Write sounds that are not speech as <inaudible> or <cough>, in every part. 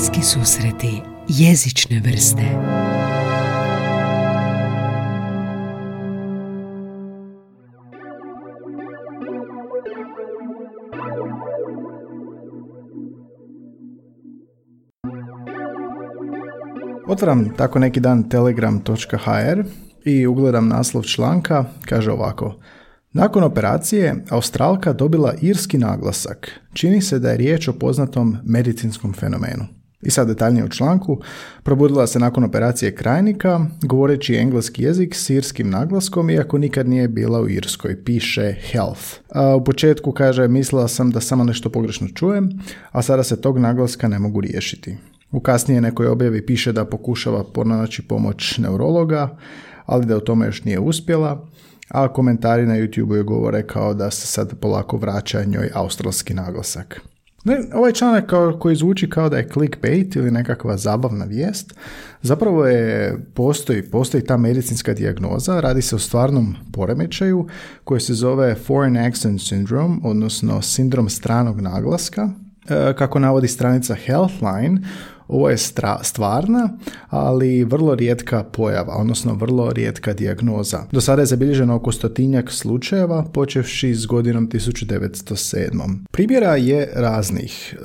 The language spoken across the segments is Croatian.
Bliski susreti jezične vrste Otvaram tako neki dan telegram.hr i ugledam naslov članka, kaže ovako. Nakon operacije, Australka dobila irski naglasak. Čini se da je riječ o poznatom medicinskom fenomenu. I sad detaljnije u članku, probudila se nakon operacije krajnika, govoreći engleski jezik s irskim naglaskom, iako nikad nije bila u Irskoj, piše health. A u početku kaže, mislila sam da samo nešto pogrešno čujem, a sada se tog naglaska ne mogu riješiti. U kasnije nekoj objavi piše da pokušava pronaći pomoć neurologa, ali da u tome još nije uspjela, a komentari na YouTube je govore kao da se sad polako vraća njoj australski naglasak. Ne, ovaj članak koji zvuči kao da je clickbait ili nekakva zabavna vijest, zapravo je, postoji, postoji ta medicinska dijagnoza, radi se o stvarnom poremećaju koji se zove Foreign Accent Syndrome, odnosno sindrom stranog naglaska, e, kako navodi stranica Healthline, ovo je stvarna, ali vrlo rijetka pojava, odnosno vrlo rijetka dijagnoza. Do sada je zabilježeno oko stotinjak slučajeva, počevši s godinom 1907. Primjera je raznih.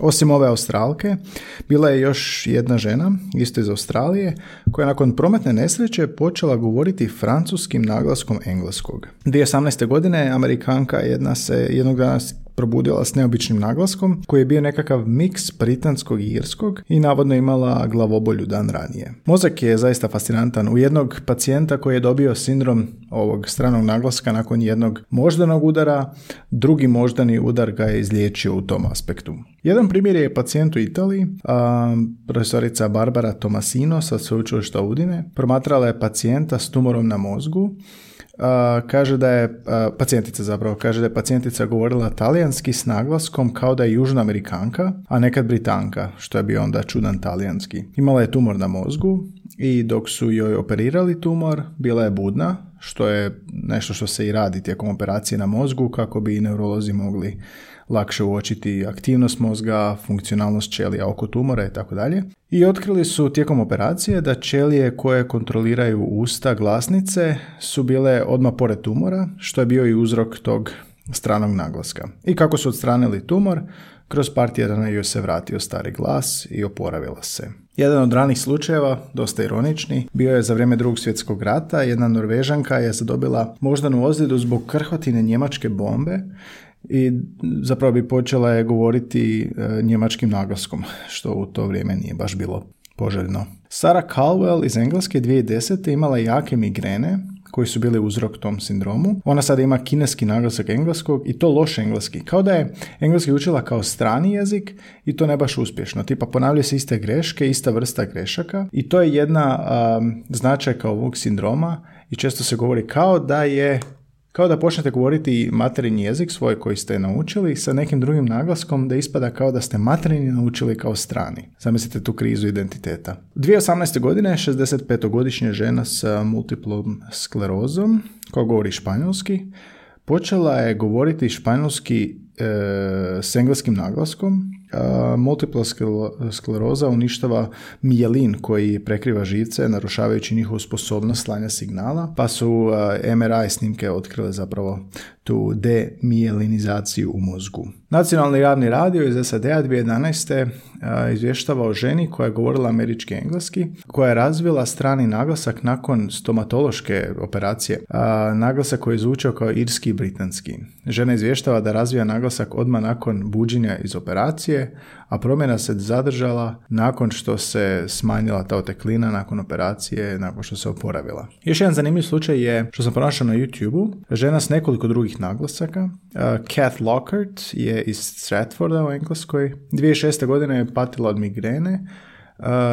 osim ove Australke, bila je još jedna žena, isto iz Australije, koja nakon prometne nesreće počela govoriti francuskim naglaskom engleskog. 2018. godine Amerikanka jedna se jednog dana probudila s neobičnim naglaskom koji je bio nekakav miks britanskog i irskog i navodno imala glavobolju dan ranije. Mozak je zaista fascinantan. U jednog pacijenta koji je dobio sindrom ovog stranog naglaska nakon jednog moždanog udara, drugi moždani udar ga je izliječio u tom aspektu. Jedan primjer je pacijent u Italiji, a, profesorica Barbara Tomasino sa sveučilišta Udine, promatrala je pacijenta s tumorom na mozgu kaže da je, pacijentica zapravo, kaže da je pacijentica govorila talijanski s naglaskom kao da je južna amerikanka, a nekad britanka, što je bio onda čudan talijanski. Imala je tumor na mozgu i dok su joj operirali tumor, bila je budna, što je nešto što se i radi tijekom operacije na mozgu kako bi neurolozi mogli lakše uočiti aktivnost mozga, funkcionalnost ćelija oko tumora i tako dalje. I otkrili su tijekom operacije da ćelije koje kontroliraju usta glasnice su bile odmah pored tumora, što je bio i uzrok tog stranog naglaska. I kako su odstranili tumor, kroz par tjedana joj se vratio stari glas i oporavila se. Jedan od ranih slučajeva, dosta ironični, bio je za vrijeme drugog svjetskog rata. Jedna norvežanka je zadobila moždanu ozljedu zbog krhotine njemačke bombe i zapravo bi počela je govoriti e, njemačkim naglaskom, što u to vrijeme nije baš bilo poželjno. Sarah Caldwell iz Engleske 2010. imala jake migrene koji su bili uzrok tom sindromu. Ona sada ima kineski naglasak engleskog i to loš engleski. Kao da je engleski učila kao strani jezik i to ne baš uspješno. Tipa ponavljaju se iste greške, ista vrsta grešaka i to je jedna um, značajka ovog sindroma i često se govori kao da je kao da počnete govoriti materinji jezik svoj koji ste naučili sa nekim drugim naglaskom da ispada kao da ste materinji naučili kao strani. Zamislite tu krizu identiteta. 2018. godine 65-godišnja žena sa multiplom sklerozom koja govori španjolski počela je govoriti španjolski e, s engleskim naglaskom multipla skleroza uništava mijelin koji prekriva živce, narušavajući njihovu sposobnost slanja signala, pa su MRI snimke otkrile zapravo tu demijelinizaciju u mozgu. Nacionalni javni radio iz SAD-a 2011. izvještava o ženi koja je govorila američki engleski, koja je razvila strani naglasak nakon stomatološke operacije, naglasak koji je zvučao kao irski i britanski. Žena izvještava da razvija naglasak odmah nakon buđenja iz operacije, a promjena se zadržala nakon što se smanjila ta oteklina nakon operacije, nakon što se oporavila. Još jedan zanimljiv slučaj je što sam pronašao na YouTube, žena s nekoliko drugih naglasaka. Kath Lockhart je iz Stratforda u Engleskoj. 2006. godine je patila od migrene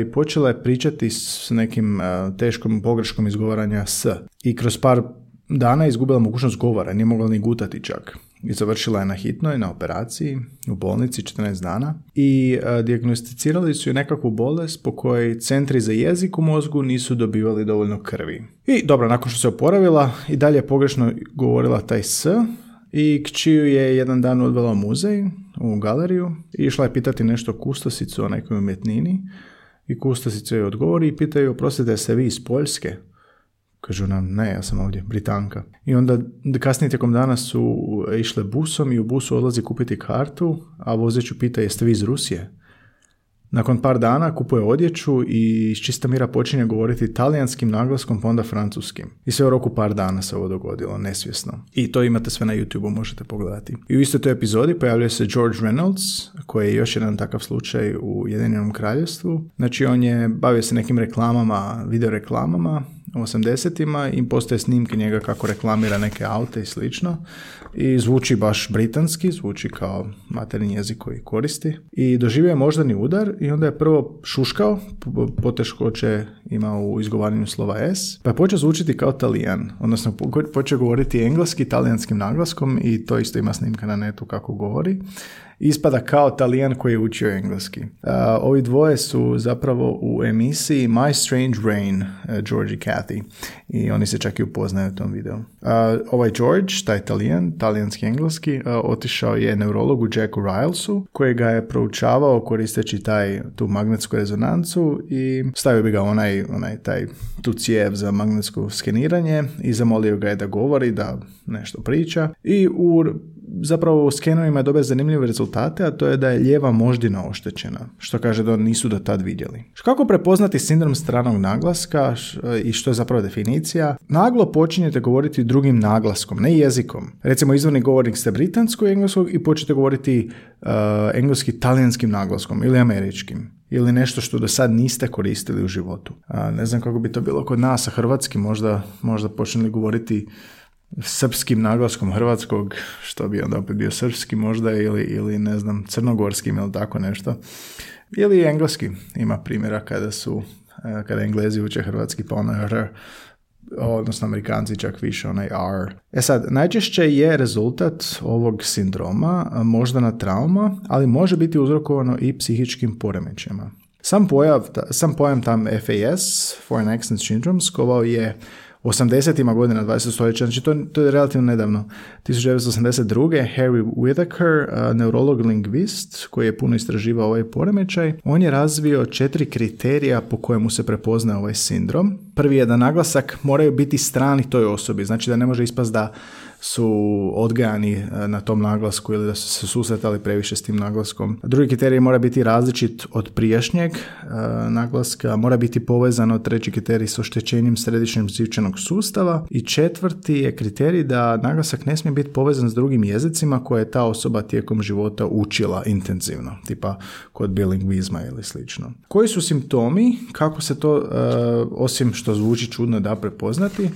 i počela je pričati s nekim teškom pogreškom izgovaranja s. I kroz par dana je izgubila mogućnost govora, nije mogla ni gutati čak i završila je na hitnoj, na operaciji, u bolnici 14 dana i a, dijagnosticirali su je nekakvu bolest po kojoj centri za jezik u mozgu nisu dobivali dovoljno krvi. I dobro, nakon što se oporavila i dalje pogrešno govorila taj S, i kćiju je jedan dan odvela u muzej, u galeriju i išla je pitati nešto kustosicu o nekoj umjetnini i kustosicu joj odgovori i pitaju, oprostite, se vi iz Poljske? Kažu nam, ne, ja sam ovdje, Britanka. I onda kasnije tijekom dana su išle busom i u busu odlazi kupiti kartu, a vozeću pita, jeste vi iz Rusije? Nakon par dana kupuje odjeću i iz čista mira počinje govoriti talijanskim naglaskom, pa onda francuskim. I sve u roku par dana se ovo dogodilo, nesvjesno. I to imate sve na YouTube, možete pogledati. I u istoj toj epizodi pojavljuje se George Reynolds, koji je još jedan takav slučaj u Ujedinjenom kraljevstvu. Znači on je bavio se nekim reklamama, video reklamama, 80-ima i postoje snimke njega kako reklamira neke aute i slično i zvuči baš britanski, zvuči kao materijni jezik koji koristi i doživio je moždani udar i onda je prvo šuškao, poteškoće ima u izgovaranju slova S, pa je počeo zvučiti kao talijan, odnosno počeo govoriti engleski talijanskim naglaskom i to isto ima snimka na netu kako govori ispada kao talijan koji je učio engleski. Uh, ovi dvoje su zapravo u emisiji My Strange Rain, uh, George i Kathy. I oni se čak i upoznaju u tom videu. Uh, ovaj George, taj talijan, talijanski engleski, otišao je neurologu Jacku Rilesu, koji ga je proučavao koristeći taj, tu magnetsku rezonancu i stavio bi ga onaj, onaj taj, tu cijev za magnetsko skeniranje i zamolio ga je da govori, da nešto priča. I u zapravo u skenovima dobio zanimljive rezultate, a to je da je lijeva moždina oštećena, što kaže da nisu do tad vidjeli. Kako prepoznati sindrom stranog naglaska i što je zapravo definicija? Naglo počinjete govoriti drugim naglaskom, ne jezikom. Recimo izvorni govornik ste britansko i engleskog i počnete govoriti uh, engleski talijanskim naglaskom ili američkim ili nešto što do sad niste koristili u životu. A, ne znam kako bi to bilo kod nas, a hrvatski možda, možda počnuli govoriti srpskim naglaskom hrvatskog, što bi onda opet bio srpski možda, ili, ili ne znam, crnogorskim ili tako nešto. Ili engleski ima primjera kada su, e, kada englezi uče hrvatski pa ono r, odnosno amerikanci čak više onaj R. E sad, najčešće je rezultat ovog sindroma moždana trauma, ali može biti uzrokovano i psihičkim poremećajima. Sam, pojav, sam pojam tam FAS, Foreign Accent Syndrome, skovao je 80. godina 20. stoljeća, znači to, to je relativno nedavno. 1982. Harry Whittaker, neurolog lingvist koji je puno istraživao ovaj poremećaj, on je razvio četiri kriterija po kojemu se prepozna ovaj sindrom. Prvi je da naglasak moraju biti strani toj osobi, znači da ne može ispast da su odgajani e, na tom naglasku ili da su se susretali previše s tim naglaskom. Drugi kriterij mora biti različit od prijašnjeg e, naglaska, mora biti povezano treći kriterij s oštećenjem središnjeg živčanog sustava i četvrti je kriterij da naglasak ne smije biti povezan s drugim jezicima koje je ta osoba tijekom života učila intenzivno, tipa kod bilingvizma ili slično. Koji su simptomi, kako se to, e, osim što zvuči čudno da prepoznati,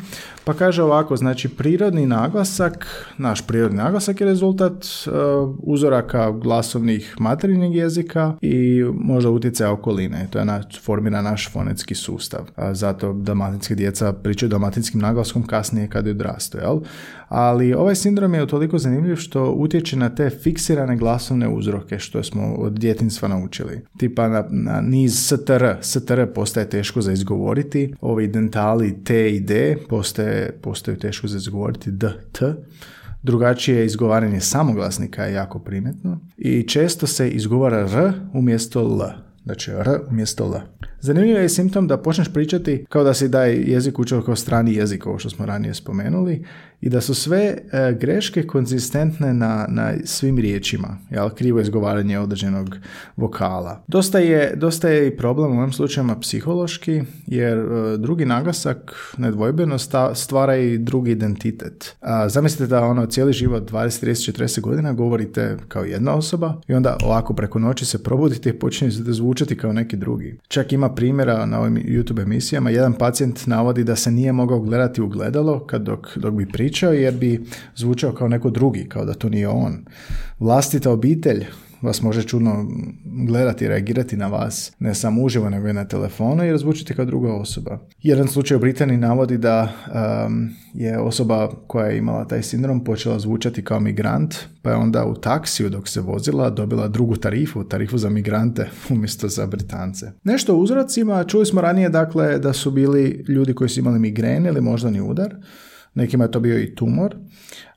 pa kaže ovako, znači prirodni naglasak, naš prirodni naglasak je rezultat uh, uzoraka glasovnih materinjeg jezika i možda utjecaja okoline. To je naš, formira naš fonetski sustav. zato dalmatinske djeca pričaju dalmatinskim naglaskom kasnije kad je odrastu, jel? Ali ovaj sindrom je toliko zanimljiv što utječe na te fiksirane glasovne uzroke što smo od djetinstva naučili. Tipa na, na niz STR. STR postaje teško za izgovoriti. Ovi dentali T i D postaje postoje, teško za izgovoriti d, t. Drugačije izgovaranje samoglasnika je jako primjetno i često se izgovara r umjesto l. Znači r umjesto l. Zanimljivo je simptom da počneš pričati kao da si daj jezik učio kao strani jezik, ovo što smo ranije spomenuli, i da su sve e, greške konzistentne na, na svim riječima, jel, krivo izgovaranje određenog vokala. Dosta je, dosta je i problem u ovim slučajima psihološki, jer e, drugi naglasak nedvojbeno stvara i drugi identitet. A, zamislite da ono cijeli život 20, 30, 40 godina govorite kao jedna osoba i onda ovako preko noći se probudite i počinjete zvučati kao neki drugi. Čak ima primjera na ovim YouTube emisijama, jedan pacijent navodi da se nije mogao gledati u gledalo kad dok, dok bi pričao pričao jer bi zvučao kao neko drugi, kao da to nije on. Vlastita obitelj vas može čudno gledati i reagirati na vas, ne samo uživo nego i na telefonu jer zvučite kao druga osoba. Jedan slučaj u Britaniji navodi da um, je osoba koja je imala taj sindrom počela zvučati kao migrant, pa je onda u taksiju dok se vozila dobila drugu tarifu, tarifu za migrante <laughs> umjesto za Britance. Nešto o uzrocima, čuli smo ranije dakle da su bili ljudi koji su imali migrene ili moždani udar, nekima je to bio i tumor,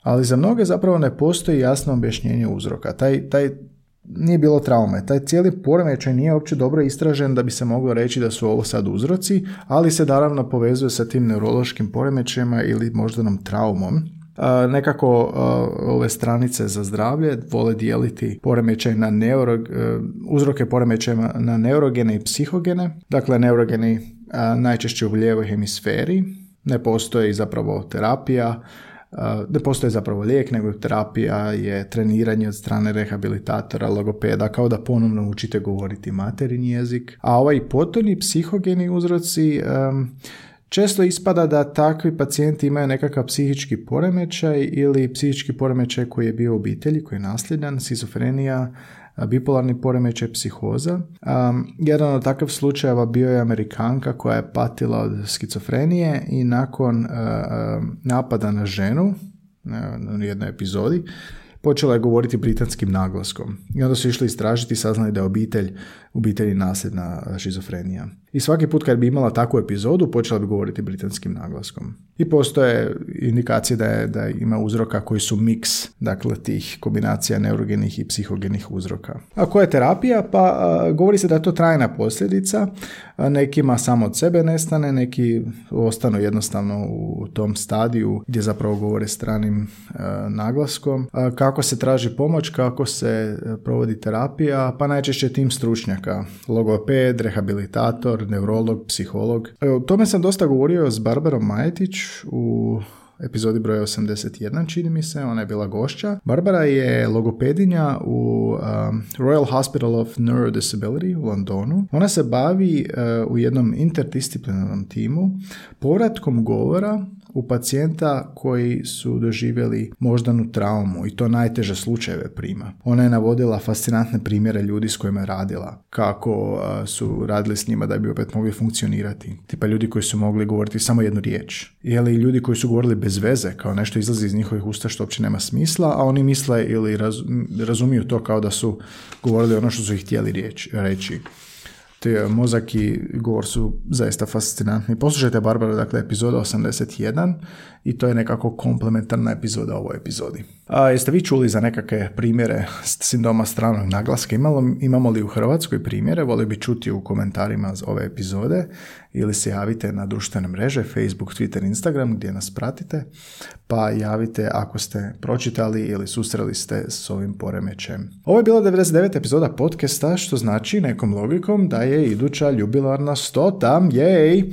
ali za mnoge zapravo ne postoji jasno objašnjenje uzroka. Taj, taj nije bilo traume. Taj cijeli poremećaj nije uopće dobro istražen da bi se moglo reći da su ovo sad uzroci, ali se naravno povezuje sa tim neurološkim poremećajima ili moždanom traumom. nekako ove stranice za zdravlje vole dijeliti poremećaj na neuro, e, uzroke poremećaja na neurogene i psihogene. Dakle, neurogeni najčešće u lijevoj hemisferi, ne postoji zapravo terapija, ne postoji zapravo lijek, nego terapija je treniranje od strane rehabilitatora, logopeda, kao da ponovno učite govoriti materin jezik. A ovaj potonji psihogeni uzroci Često ispada da takvi pacijenti imaju nekakav psihički poremećaj ili psihički poremećaj koji je bio u obitelji, koji je nasljedan, sizofrenija, bipolarni poremećaj psihoza. jedan od takvih slučajeva bio je Amerikanka koja je patila od skizofrenije i nakon napada na ženu u jednoj epizodi počela je govoriti britanskim naglaskom. I onda su išli istražiti i saznali da je obitelj, obitelji nasljedna šizofrenija. I svaki put kad bi imala takvu epizodu, počela bi govoriti britanskim naglaskom. I postoje indikacije da, je, da ima uzroka koji su miks, dakle, tih kombinacija neurogenih i psihogenih uzroka. A koja je terapija? Pa govori se da je to trajna posljedica. nekima samo od sebe nestane, neki ostanu jednostavno u tom stadiju gdje zapravo govore stranim naglaskom. kako se traži pomoć, kako se provodi terapija? Pa najčešće tim stručnjaka. Logoped, rehabilitator, neurolog, psiholog. O tome sam dosta govorio s Barbarom Majetić u epizodi broja 81, čini mi se, ona je bila gošća. Barbara je logopedinja u um, Royal Hospital of Neurodisability u Londonu. Ona se bavi uh, u jednom interdisciplinarnom timu povratkom govora u pacijenta koji su doživjeli moždanu traumu i to najteže slučajeve prima. Ona je navodila fascinantne primjere ljudi s kojima je radila, kako su radili s njima da bi opet mogli funkcionirati. Tipa ljudi koji su mogli govoriti samo jednu riječ. Ili ljudi koji su govorili bez veze, kao nešto izlazi iz njihovih usta što uopće nema smisla, a oni misle ili razumiju to kao da su govorili ono što su ih htjeli reći te mozak i govor su zaista fascinantni. Poslušajte Barbara, dakle, epizoda 81 i to je nekako komplementarna epizoda ovoj epizodi. A jeste vi čuli za nekakve primjere sindroma stranog naglaska? Imamo, imamo li u Hrvatskoj primjere? Voli bi čuti u komentarima ove epizode ili se javite na društvene mreže Facebook, Twitter, Instagram gdje nas pratite pa javite ako ste pročitali ili susreli ste s ovim poremećajem. Ovo je bila 99. epizoda podcasta što znači nekom logikom da je iduća ljubilarna stota. Jej!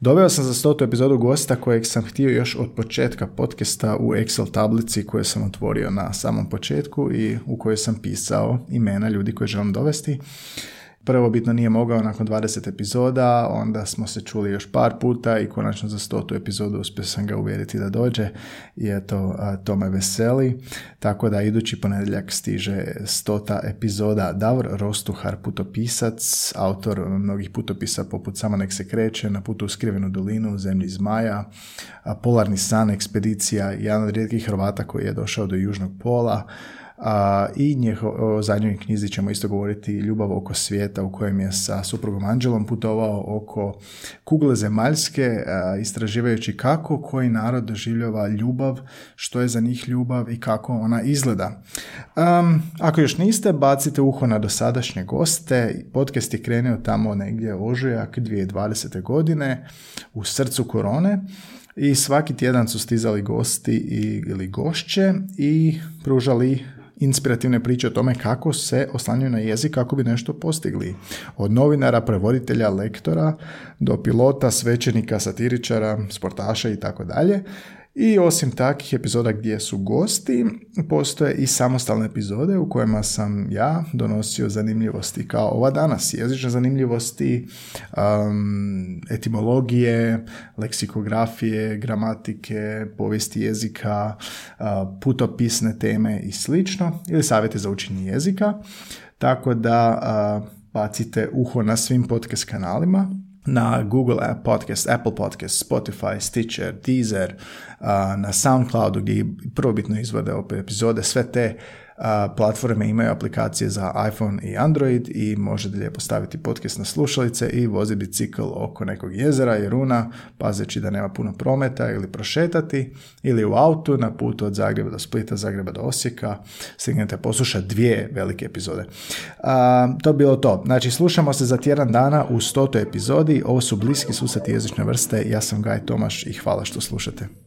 Doveo sam za stotu epizodu gosta kojeg sam htio još od početka podcasta u Excel tablici koju sam otvorio na samom početku i u kojoj sam pisao imena ljudi koje želim dovesti prvo bitno nije mogao nakon 20 epizoda, onda smo se čuli još par puta i konačno za stotu epizodu uspio sam ga uvjeriti da dođe i eto, to me veseli. Tako da idući ponedjeljak stiže stota epizoda Davor Rostuhar, putopisac, autor mnogih putopisa poput Samo nek se kreće, Na putu u skrivenu dolinu, Zemlji zmaja, Polarni san, ekspedicija, jedan od rijetkih Hrvata koji je došao do Južnog pola, a, I njeho, o zadnjoj knjizi ćemo isto govoriti Ljubav oko svijeta u kojem je sa suprugom Anđelom putovao oko kugle zemaljske istraživajući kako koji narod doživljava ljubav, što je za njih ljubav i kako ona izgleda. Um, ako još niste, bacite uho na dosadašnje goste. Podcast je krenuo tamo negdje ožujak 2020. godine u srcu korone i svaki tjedan su stizali gosti ili gošće i pružali inspirativne priče o tome kako se oslanjaju na jezik kako bi nešto postigli. Od novinara, prevoditelja, lektora do pilota, svećenika, satiričara, sportaša i tako dalje. I osim takvih epizoda gdje su gosti, postoje i samostalne epizode u kojima sam ja donosio zanimljivosti kao ova danas, jezične zanimljivosti, um, etimologije, leksikografije, gramatike, povijesti jezika, uh, putopisne teme i slično, ili savjete za učenje jezika. Tako da uh, bacite uho na svim podcast kanalima, na Google Podcast, Apple Podcast, Spotify, Stitcher, Deezer, na SoundCloudu gdje prvobitno izvode ove epizode, sve te platforme imaju aplikacije za iPhone i Android i možete lijepo staviti podcast na slušalice i voziti bicikl oko nekog jezera i runa, pazeći da nema puno prometa ili prošetati ili u autu na putu od Zagreba do Splita, Zagreba do Osijeka stignete poslušati dvije velike epizode. to bi bilo to. Znači, slušamo se za tjedan dana u stotoj epizodi. Ovo su bliski susreti jezične vrste. Ja sam Gaj Tomaš i hvala što slušate.